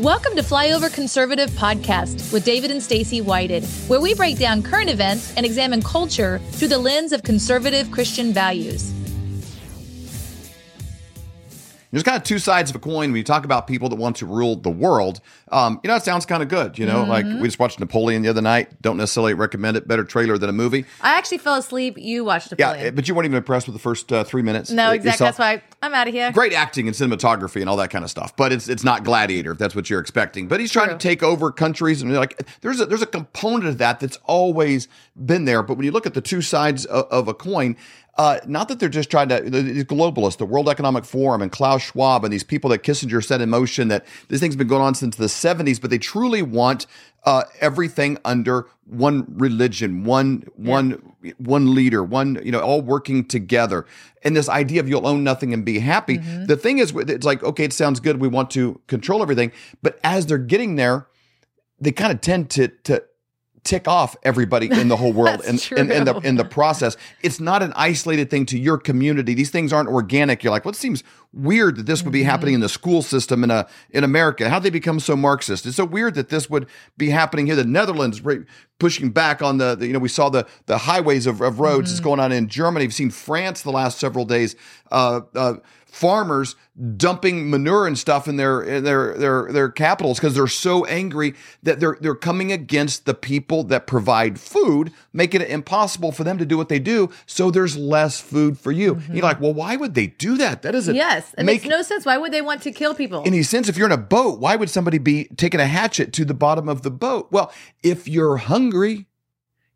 Welcome to Flyover Conservative Podcast with David and Stacy Whited, where we break down current events and examine culture through the lens of conservative Christian values. There's kind of two sides of a coin when you talk about people that want to rule the world. Um, you know, it sounds kind of good. You know, like we just watched Napoleon the other night. Don't necessarily recommend it. Better trailer than a movie. I actually fell asleep. You watched Yeah, but you weren't even impressed with the first uh, three minutes. no, exactly. That's why I'm out of here. Great acting and cinematography and all that kind of stuff, but it's it's not Gladiator if that's what you're expecting. But he's trying True. to take over countries and like there's a there's a component of that that's always been there. But when you look at the two sides of, of a coin, uh, not that they're just trying to the the globalists, the World Economic Forum, and Klaus Schwab, and these people that Kissinger set in motion that this thing's been going on since the 70s, but they truly want uh, everything under one religion, one one one leader, one you know, all working together. And this idea of you'll own nothing and be happy. The thing is, it's like okay, it sounds good. We want to control everything, but as they're getting there, they kind of tend to to tick off everybody in the whole world and in, in the in the process. It's not an isolated thing to your community. These things aren't organic. You're like, well, seems weird that this would be happening in the school system in a in America. How they become so Marxist? It's so weird that this would be happening here. The Netherlands right, pushing back on the, the you know we saw the the highways of, of roads. It's going on in Germany. We've seen France the last several days. Uh, uh, farmers dumping manure and stuff in their in their their their capitals because they're so angry that they're they're coming against the people that provide food, making it impossible for them to do what they do. So there's less food for you. You're like, well, why would they do that? That doesn't Yes, it make makes no sense. Why would they want to kill people? any sense. If you're in a boat, why would somebody be taking a hatchet to the bottom of the boat? Well, if you're hungry,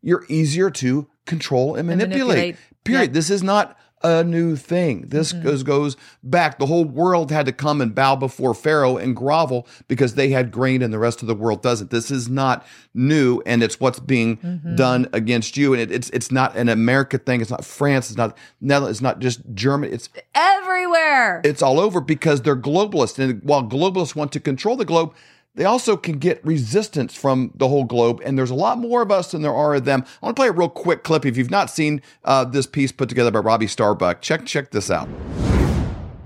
you're easier to control and manipulate. manipulate. Period. This is not a new thing. This Mm-hmm. goes goes back. The whole world had to come and bow before Pharaoh and grovel because they had grain and the rest of the world doesn't. This is not new, and it's what's being Mm-hmm. done against you. And it, it's it's not an America thing. It's not France. It's not Netherlands. It's not just Germany. It's Everywhere. it's all over because they're globalists. And while globalists want to control the globe, they also can get resistance from the whole globe. And there's a lot more of us than there are of them. I want to play a real quick clip. If you've not seen uh, this piece put together by Robbie Starbuck, check check this out.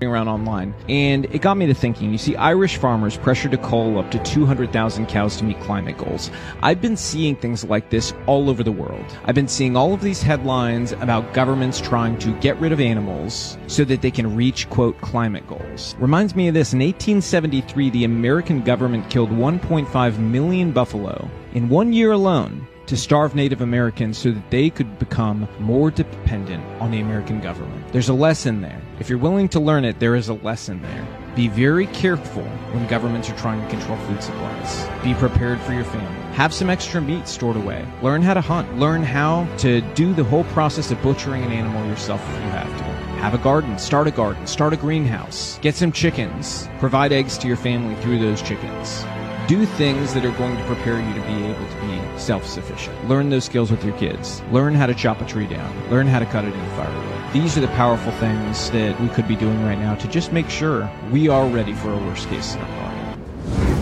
Around online. And it got me to thinking. You see, Irish farmers pressured to cull up to 200,000 cows to meet climate goals. I've been seeing things like this all over the world. I've been seeing all of these headlines about governments trying to get rid of animals so that they can reach, quote, climate goals. Reminds me of this. In 1873, the American government killed 1.5 million buffalo in one year alone to starve Native Americans so that they could become more dependent on the American government. There's a lesson there. If you're willing to learn it, there is a lesson there. Be very careful when governments are trying to control food supplies. Be prepared for your family. Have some extra meat stored away. Learn how to hunt. Learn how to do the whole process of butchering an animal yourself if you have to. Have a garden, start a garden, start a greenhouse, get some chickens, provide eggs to your family through those chickens do things that are going to prepare you to be able to be self-sufficient. Learn those skills with your kids. Learn how to chop a tree down. Learn how to cut it into firewood. These are the powerful things that we could be doing right now to just make sure we are ready for a worst case scenario.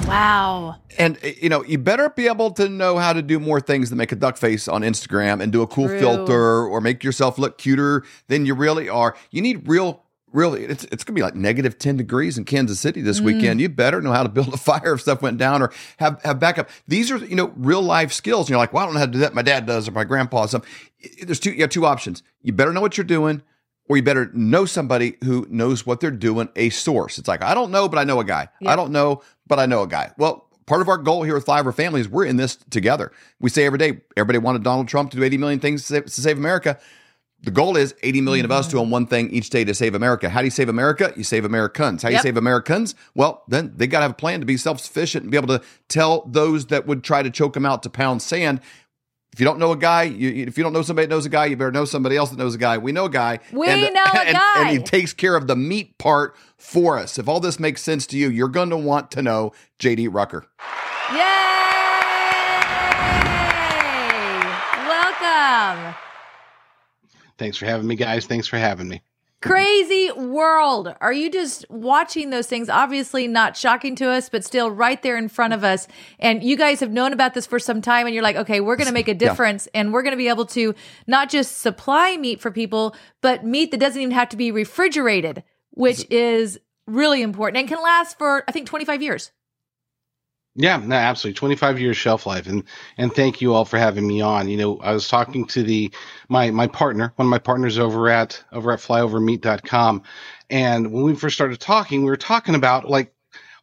wow. And uh, you know, you better be able to know how to do more things than make a duck face on Instagram and do a cool True. filter or make yourself look cuter than you really are. You need real Really, it's it's gonna be like negative ten degrees in Kansas City this mm. weekend. You better know how to build a fire if stuff went down, or have have backup. These are you know real life skills. And you're like, well, I don't know how to do that. My dad does, or my grandpa. Or something. There's two. You have two options. You better know what you're doing, or you better know somebody who knows what they're doing. A source. It's like I don't know, but I know a guy. I don't know, but I know a guy. Well, part of our goal here with Flyover Families, we're in this together. We say every day, everybody wanted Donald Trump to do 80 million things to save, to save America. The goal is 80 million of us mm-hmm. to own one thing each day to save America. How do you save America? You save Americans. How do you save Americans? Well, then they got to have a plan to be self sufficient and be able to tell those that would try to choke them out to pound sand. If you don't know a guy, you, if you don't know somebody that knows a guy, you better know somebody else that knows a guy. We know a guy. We know a and, guy. And he takes care of the meat part for us. If all this makes sense to you, you're going to want to know JD Rucker. Yay! Welcome. Thanks for having me, guys. Thanks for having me. Crazy world. Are you just watching those things? Obviously not shocking to us, but still right there in front of us. And you guys have known about this for some time and you're like, okay, we're going to make a difference and we're going to be able to not just supply meat for people, but meat that doesn't even have to be refrigerated, which is really important and can last for, I think, 25 years. Yeah, no, absolutely. 25 years shelf life. And, and thank you all for having me on. You know, I was talking to the, my, my partner, one of my partners over at, over at flyovermeat.com. And when we first started talking, we were talking about like,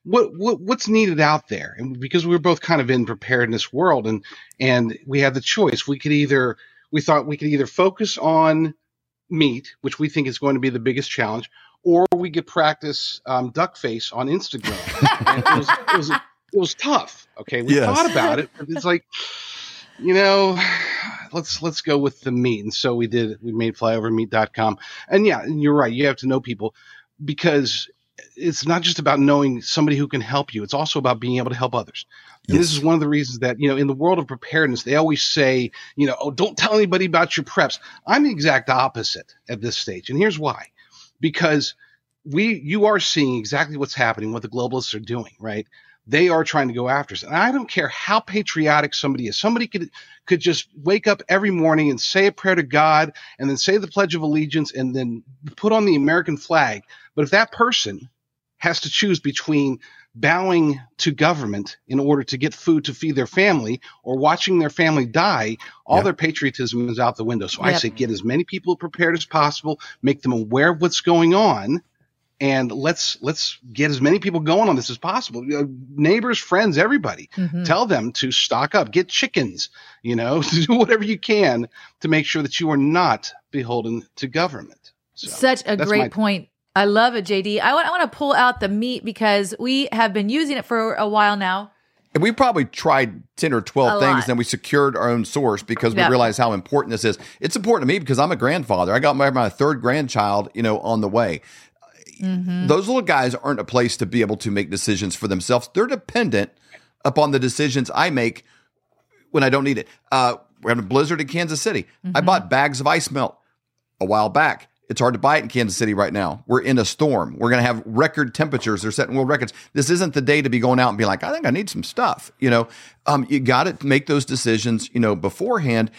what, what what's needed out there and because we were both kind of in preparedness world and and we had the choice we could either we thought we could either focus on meat which we think is going to be the biggest challenge or we could practice um, duck face on instagram and it was, it was it was tough. Okay, we Yes. thought about it, but it's like, you know, let's let's go with the meat. And so we did. We made flyovermeat.com. And yeah, and you're right. You have to know people because it's not just about knowing somebody who can help you. It's also about being able to help others. And this is one of the reasons that you know, in the world of preparedness, they always say, you know, oh, don't tell anybody about your preps. I'm the exact opposite at this stage, and here's why: because we you are seeing exactly what's happening, what the globalists are doing, right? They are trying to go after us. And I don't care how patriotic somebody is. Somebody could could just wake up every morning and say a prayer to God and then say the Pledge of Allegiance and then put on the American flag. But if that person has to choose between bowing to government in order to get food to feed their family or watching their family die, all Yeah. their patriotism is out the window. So I say get as many people prepared as possible, make them aware of what's going on, and let's let's get as many people going on this as possible. You know, neighbors, friends, everybody. Mhm. Tell them to stock up, get chickens, you know, do whatever you can to make sure that you are not beholden to government. So, Such a great my- point. I love it, JD. I want, I want to pull out the meat because we have been using it for a while now. And we probably tried 10 or 12 A things, lot. and then we secured our own source because we Yeah. realized how important this is. It's important to me because I'm a grandfather. I got my, my third grandchild, you know, on the way. Mm-hmm. Those little guys aren't a place to be able to make decisions for themselves. They're dependent upon the decisions I make when I don't need it. Uh, we're having a blizzard in Kansas City. I Mm-hmm. bought bags of ice melt a while back. It's hard to buy it in Kansas City right now. We're in a storm. We're going to have record temperatures. They're setting world records. This isn't the day to be going out and be like, I think I need some stuff. You know, um, you got to make those decisions, you know, beforehand,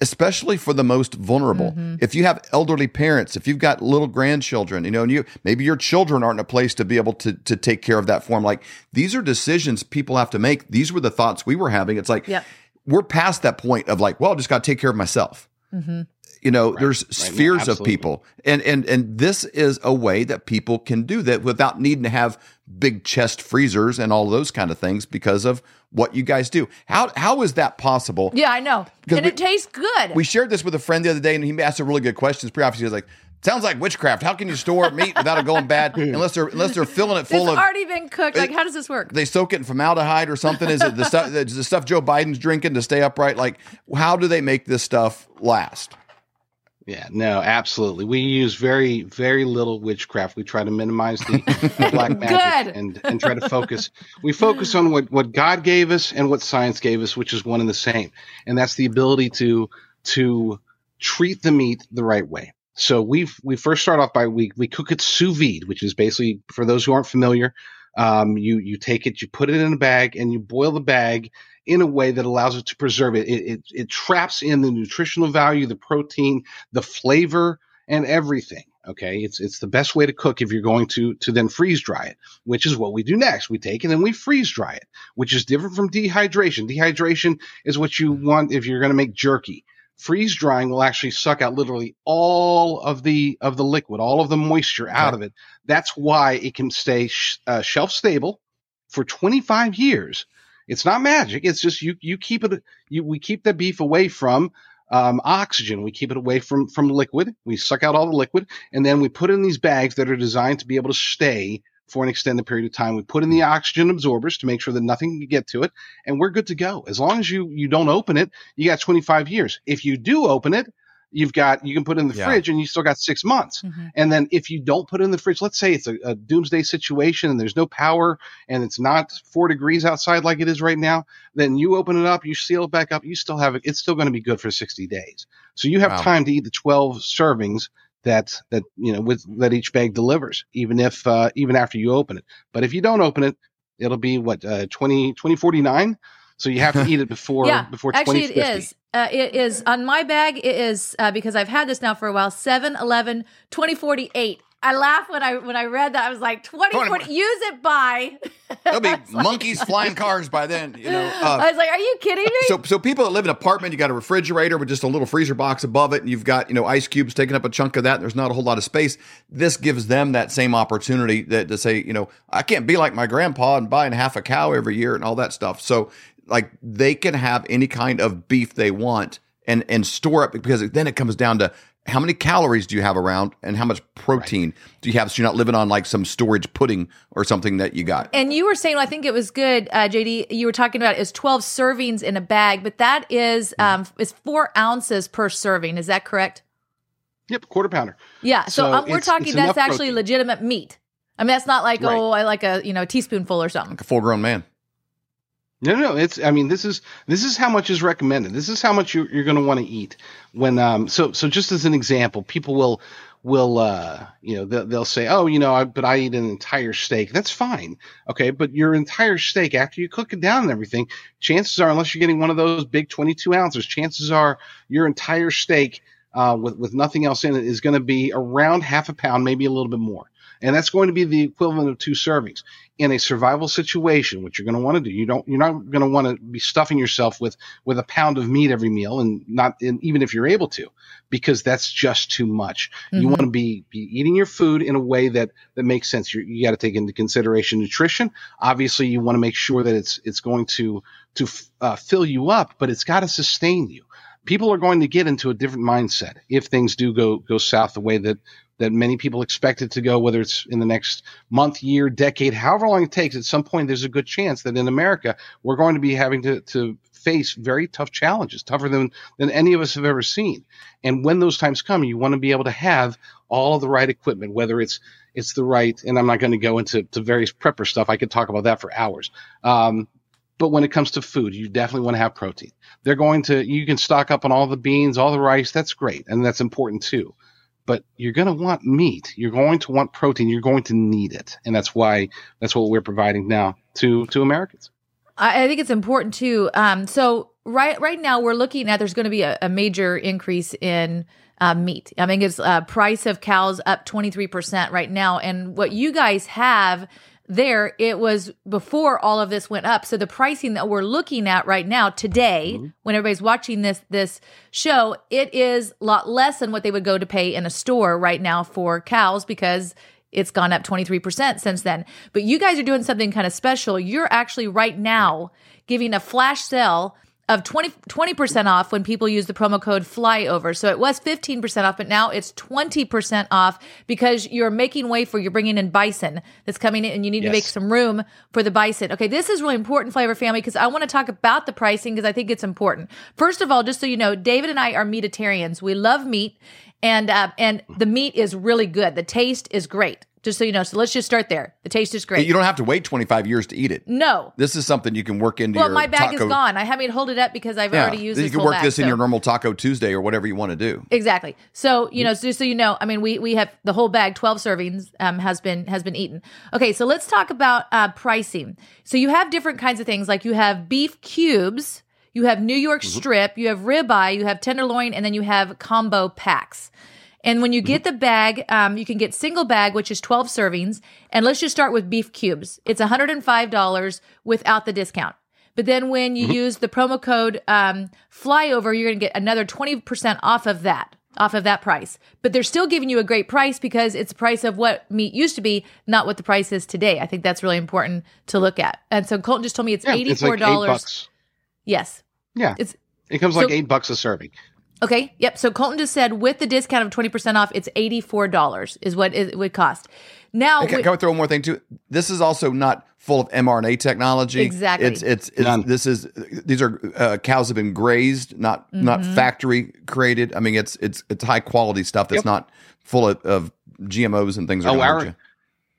especially for the most vulnerable. Mm-hmm. If you have elderly parents, if you've got little grandchildren, you know, and you maybe your children aren't in a place to be able to to take care of that form. Like these are decisions people have to make. These were the thoughts we were having. It's like Yep. we're past that point of like, well, I just got to take care of myself mm-hmm. You know there's No, spheres of people. And and and this is a way that people can do that without needing to have big chest freezers and all those kind of things because of what you guys do. How how is that possible? Yeah, I know. Because and we- it tastes good. we shared this with a friend the other day and he asked a really good question. Pretty obviously he was like sounds like witchcraft. How can you store meat without it going bad unless they're unless they're filling it it's full of it's already been cooked. Like, how does this work? they soak it in formaldehyde or something. Is it the stuff the stuff joe biden's drinking to stay upright? Like how do they make this stuff last Yeah, no, absolutely. We use very, very little witchcraft. We try to minimize the, the black magic Good. and and try to focus. We focus on what what God gave us and what science gave us, which is one and the same, and that's the ability to to treat the meat the right way. So we we first start off by we we cook it sous vide, which is basically for those who aren't familiar, um, you you take it, you put it in a bag, and you boil the bag in a way that allows it to preserve it. It, it, it traps in the nutritional value, the protein, the flavor, and everything. Okay, it's it's the best way to cook if you're going to to then freeze dry it, which is what we do next. We take it and we freeze dry it, which is different from dehydration. Dehydration is what you want if you're going to make jerky. Freeze drying will actually suck out literally all of the of the liquid, all of the moisture out of it. That's why it can stay sh- uh, shelf stable for 25 years. It's not magic. It's just you you keep it you we keep the beef away from um, oxygen. We keep it away from from liquid. We suck out all the liquid, and then we put in these bags that are designed to be able to stay for an extended period of time. We put in the oxygen absorbers to make sure that nothing can get to it, and we're good to go. As long as you you don't open it, you got 25 years. If you do open it, you've got you can put it in the Yeah. fridge, and you still got six months. Mhm. And then if you don't put it in the fridge, let's say it's a, a doomsday situation and there's no power and it's not four degrees outside like it is right now, then you open it up, you seal it back up, you still have it. It's still going to be good for 60 days. So you have Wow. time to eat the 12 servings that that you know with that each bag delivers, even if uh, even after you open it. But if you don't open it, it'll be what uh, 20 2049. So you have to eat it before yeah, before actually, it 2050. is. Uh, it is on my bag. It is uh, because I've had this now for a while. 7 11 2048. I laugh when I when I read that. I was like, 2040, use it by. There'll be monkeys flying cars by then. You know. Uh, I was like, are you kidding me? so so people that live in an apartment, you got a refrigerator with just a little freezer box above it, and you've got you know ice cubes taking up a chunk of that. And there's not a whole lot of space. This gives them that same opportunity that, to say, you know, I can't be like my grandpa and buying half a cow every year and all that stuff. So like they can have any kind of beef they want and and store it because then it comes down to how many calories do you have around and how much protein right. do you have so you're not living on like some storage pudding or something that you got and you were saying i think it was good uh, jd you were talking about is 12 servings in a bag but that is mm-hmm. um is four ounces per serving is that correct yep quarter pounder yeah so, so um, we're talking that's actually protein. legitimate meat i mean that's not like right. oh i like a you know teaspoonful or something like a full grown man no, no, it's. I mean, this is this is how much is recommended. This is how much you, you're going to want to eat when. Um. So so just as an example, people will will uh you know they'll, they'll say oh you know I, but I eat an entire steak. That's fine, okay. But your entire steak after you cook it down and everything, chances are unless you're getting one of those big 22 ounces, chances are your entire steak uh, with with nothing else in it is going to be around half a pound, maybe a little bit more and that's going to be the equivalent of two servings. In a survival situation what you're going to want to do you don't you're not going to want to be stuffing yourself with with a pound of meat every meal and not and even if you're able to because that's just too much. Mm-hmm. you want to be be eating your food in a way that that makes sense. You're, you got to take into consideration nutrition. Obviously you want to make sure that it's it's going to to uh, fill you up but it's got to sustain you. People are going to get into a different mindset if things do go go south the way that that many people expect it to go, whether it's in the next month, year, decade, however long it takes, at some point there's a good chance that in America we're going to be having to, to face very tough challenges, tougher than, than any of us have ever seen. And when those times come, you want to be able to have all the right equipment, whether it's it's the right, and I'm not going to go into to various prepper stuff. I could talk about that for hours. Um, but when it comes to food, you definitely want to have protein. They're going to, you can stock up on all the beans, all the rice. That's great. And that's important too but you're going to want meat. You're going to want protein. You're going to need it, and that's why that's what we're providing now to to Americans. I think it's important too. Um, so right right now we're looking at there's going to be a, a major increase in uh, meat. I mean, it's uh, price of cows up 23% right now. And what you guys have there it was before all of this went up. So the pricing that we're looking at right now today mm-hmm. when everybody's watching this this show it is a lot less than what they would go to pay in a store right now for cows because it's gone up 23% since then. But you guys are doing something kind of special. You're actually right now giving a flash sale of 20 percent off when people use the promo code flyover. So it was 15% off, but now it's 20% off because you're making way for you're bringing in bison that's coming in and you need yes. to make some room for the bison. Okay, this is really important Flyover family because I want to talk about the pricing because I think it's important. First of all, just so you know, David and I are meatitarians. We love meat and uh, and the meat is really good. The taste is great. Just so you know. So let's just start there. The taste is great. You don't have to wait 25 years to eat it. No. This is something you can work into well, my bag taco. is gone. I haven't hold it up because I've yeah. already used it. You can work bag, this so. in your normal Taco Tuesday or whatever you want to do. Exactly. So, you know, just so you know, I mean, we we have the whole bag, 12 servings, um, has been has been eaten. Okay, so let's talk about uh, pricing. So you have different kinds of things. Like you have beef cubes, you have New York mm-hmm. strip, you have ribeye, you have tenderloin, and then you have combo packs. And when you get the bag, um, you can get single bag, which is 12 servings. And let's just start with beef cubes. It's $105 without the discount. But then when you mm-hmm. use the promo code um, flyover, you're going to get another 20% off of that, off of that price. But they're still giving you a great price because it's the price of what meat used to be, not what the price is today. I think that's really important to look at. And so Colton just told me it's yeah, $84. It's like yes. Yeah. It's it comes so, like eight bucks a serving. Okay. Yep. So Colton just said with the discount of 20% off, it's $84 is what it would cost. Now, can, can I throw one more thing too? This is also not full of mRNA technology. Exactly. It's it's, it's this is these are uh, cows have been grazed, not mm-hmm. not factory created. I mean, it's it's it's high quality stuff that's yep. not full of, of, GMOs and things. Oh, our,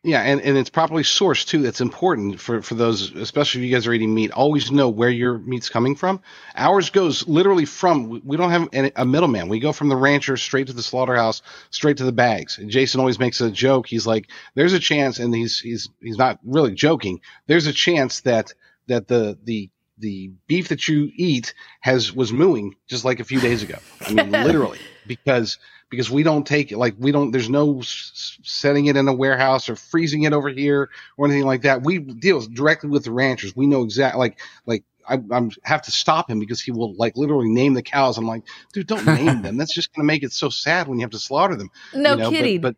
yeah, and, and it's properly sourced too. That's important for, for those, especially if you guys are eating meat. Always know where your meat's coming from. Ours goes literally from. We don't have a middleman. We go from the rancher straight to the slaughterhouse, straight to the bags. And Jason always makes a joke. He's like, "There's a chance," and he's he's he's not really joking. There's a chance that that the the the beef that you eat has was mooing just like a few days ago. I mean, literally, because because we don't take it like we don't. There's no s- setting it in a warehouse or freezing it over here or anything like that. We deal directly with the ranchers. We know exactly like like I I'm, have to stop him because he will like literally name the cows. I'm like, dude, don't name them. That's just going to make it so sad when you have to slaughter them. No you know, but- kidding. But,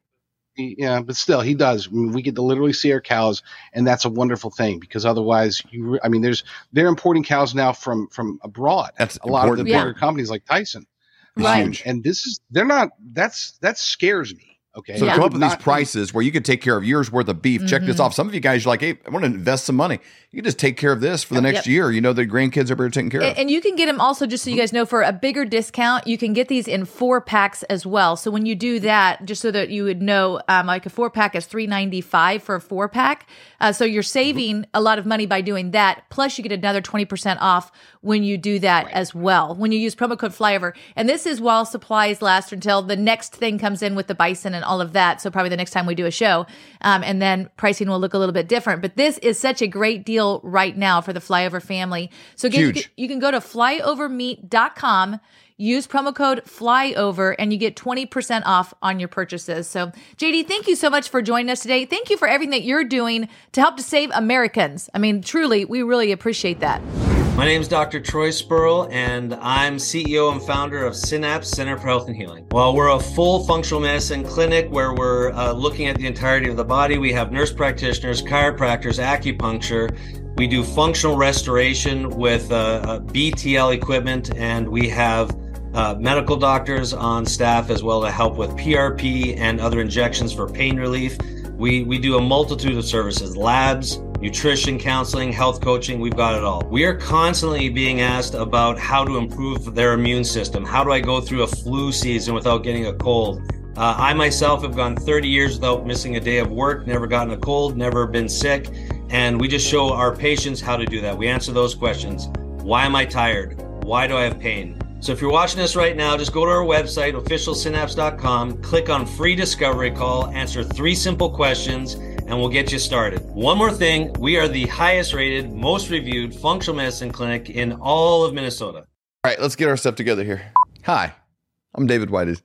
he- yeah, but still, he does. I mean, we get to literally see our cows, and that's a wonderful thing because otherwise, you. re- I mean, there's they're importing cows now from from abroad. That's a lot of the important. Yeah. bigger companies like Tyson. Right. Um, and this is they're not. That's that scares me. Okay, So Yeah. to come up with these prices where you could take care of years worth of beef. Check Mm-hmm. this off. Some of you guys are like, hey, I want to invest some money. You can just take care of this for the next Yep. year. You know the grandkids are being taken care A- of. And you can get them also, just so you guys know, for a bigger discount. You can get these in four packs as well. So when you do that, just so that you would know, um, like a four pack is three ninety five for a four pack. Uh, so you're saving a lot of money by doing that. Plus, you get another twenty percent off when you do that as well. When you use promo code Flyover, and this is while supplies last until the next thing comes in with the bison and all of that. So probably the next time we do a show, um, and then pricing will look a little bit different. But this is such a great deal right now for the Flyover family. So again, you can, you can go to flyovermeat.com, use promo code flyover, and you get 20% off on your purchases. So, JD, thank you so much for joining us today. Thank you for everything that you're doing to help to save Americans. I mean, truly, we really appreciate that. My name is Dr. Troy Spurrell, and I'm CEO and founder of Synapse Center for Health and Healing. While we're a full functional medicine clinic where we're uh, looking at the entirety of the body, we have nurse practitioners, chiropractors, acupuncture. We do functional restoration with uh, uh, BTL equipment, and we have uh, medical doctors on staff as well to help with PRP and other injections for pain relief. We, we do a multitude of services labs, nutrition, counseling, health coaching. We've got it all. We are constantly being asked about how to improve their immune system. How do I go through a flu season without getting a cold? Uh, I myself have gone 30 years without missing a day of work, never gotten a cold, never been sick. And we just show our patients how to do that. We answer those questions. Why am I tired? Why do I have pain? So if you're watching this right now, just go to our website, officialsynapse.com, click on free discovery call, answer three simple questions, and we'll get you started. One more thing, we are the highest rated, most reviewed functional medicine clinic in all of Minnesota. All right, let's get our stuff together here. Hi, I'm David Whited.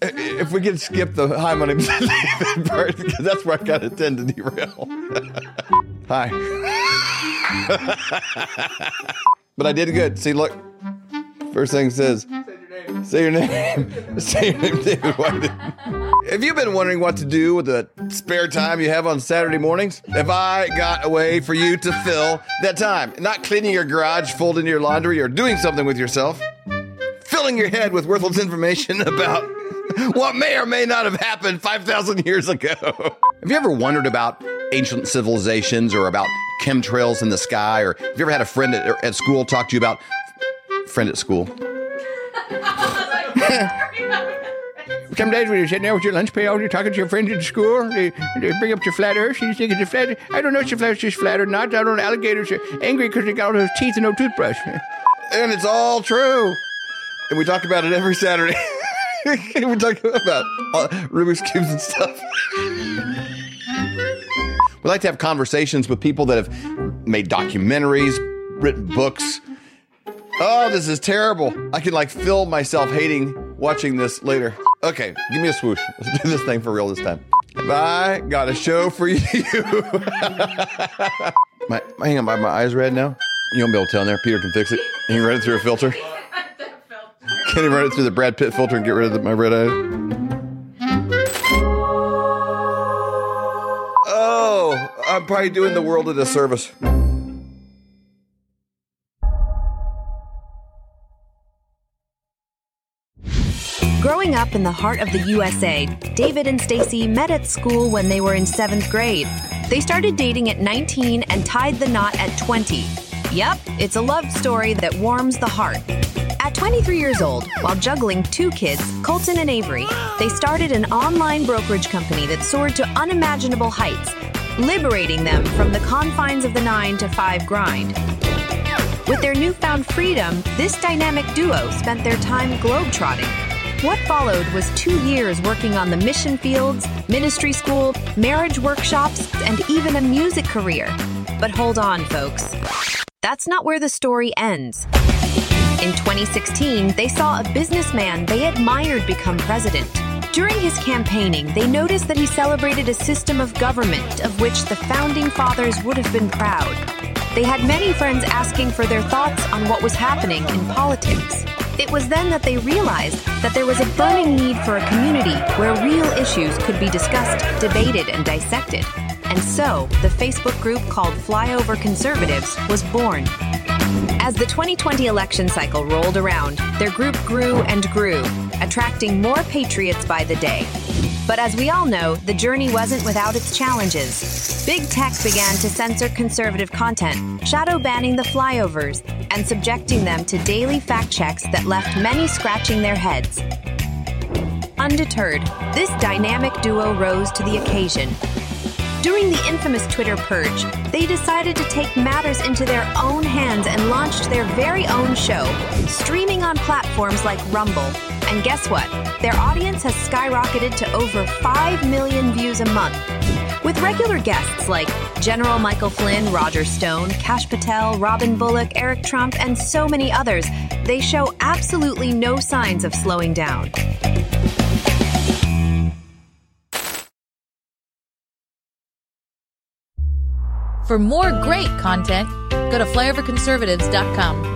if we could skip the hi, my name's David part, because that's where I kind of tend to derail. hi. but I did good. See, look. First thing it says, say your name. Say your name, David Whited. Have you been wondering what to do with the spare time you have on Saturday mornings? Have I got a way for you to fill that time? Not cleaning your garage, folding your laundry, or doing something with yourself. Filling your head with worthless information about what may or may not have happened 5,000 years ago. Have you ever wondered about ancient civilizations or about chemtrails in the sky? Or have you ever had a friend at, at school talk to you about friend at school? Some days when you're sitting there with your lunch pail, you're talking to your friends at school, they, they bring up your flat earth, and you think it's a flat I don't know if your flat earth is flat or not. I don't know. Alligators are angry because they got all those teeth and no toothbrush. And it's all true. And we talk about it every Saturday. we talk about Rubik's Cubes and stuff. we like to have conversations with people that have made documentaries, written books. Oh, this is terrible. I can like feel myself hating watching this later. Okay, give me a swoosh. Let's do this thing for real this time. I got a show for you? my, hang on, my, my eyes red now. You won't be able to tell in there. Peter can fix it. He can run it through a filter. Can he run it through the Brad Pitt filter and get rid of the, my red eyes? Oh, I'm probably doing the world a disservice. Growing up in the heart of the USA, David and Stacy met at school when they were in seventh grade. They started dating at 19 and tied the knot at 20. Yep, it's a love story that warms the heart. At 23 years old, while juggling two kids, Colton and Avery, they started an online brokerage company that soared to unimaginable heights, liberating them from the confines of the 9 to 5 grind. With their newfound freedom, this dynamic duo spent their time globetrotting. What followed was two years working on the mission fields, ministry school, marriage workshops, and even a music career. But hold on, folks. That's not where the story ends. In 2016, they saw a businessman they admired become president. During his campaigning, they noticed that he celebrated a system of government of which the founding fathers would have been proud. They had many friends asking for their thoughts on what was happening in politics. It was then that they realized that there was a burning need for a community where real issues could be discussed, debated, and dissected. And so, the Facebook group called Flyover Conservatives was born. As the 2020 election cycle rolled around, their group grew and grew, attracting more patriots by the day. But as we all know, the journey wasn't without its challenges. Big tech began to censor conservative content, shadow banning the flyovers, and subjecting them to daily fact checks that left many scratching their heads. Undeterred, this dynamic duo rose to the occasion. During the infamous Twitter purge, they decided to take matters into their own hands and launched their very own show, streaming on platforms like Rumble. And guess what? Their audience has skyrocketed to over 5 million views a month. With regular guests like General Michael Flynn, Roger Stone, Kash Patel, Robin Bullock, Eric Trump, and so many others, they show absolutely no signs of slowing down. For more great content, go to flyoverconservatives.com.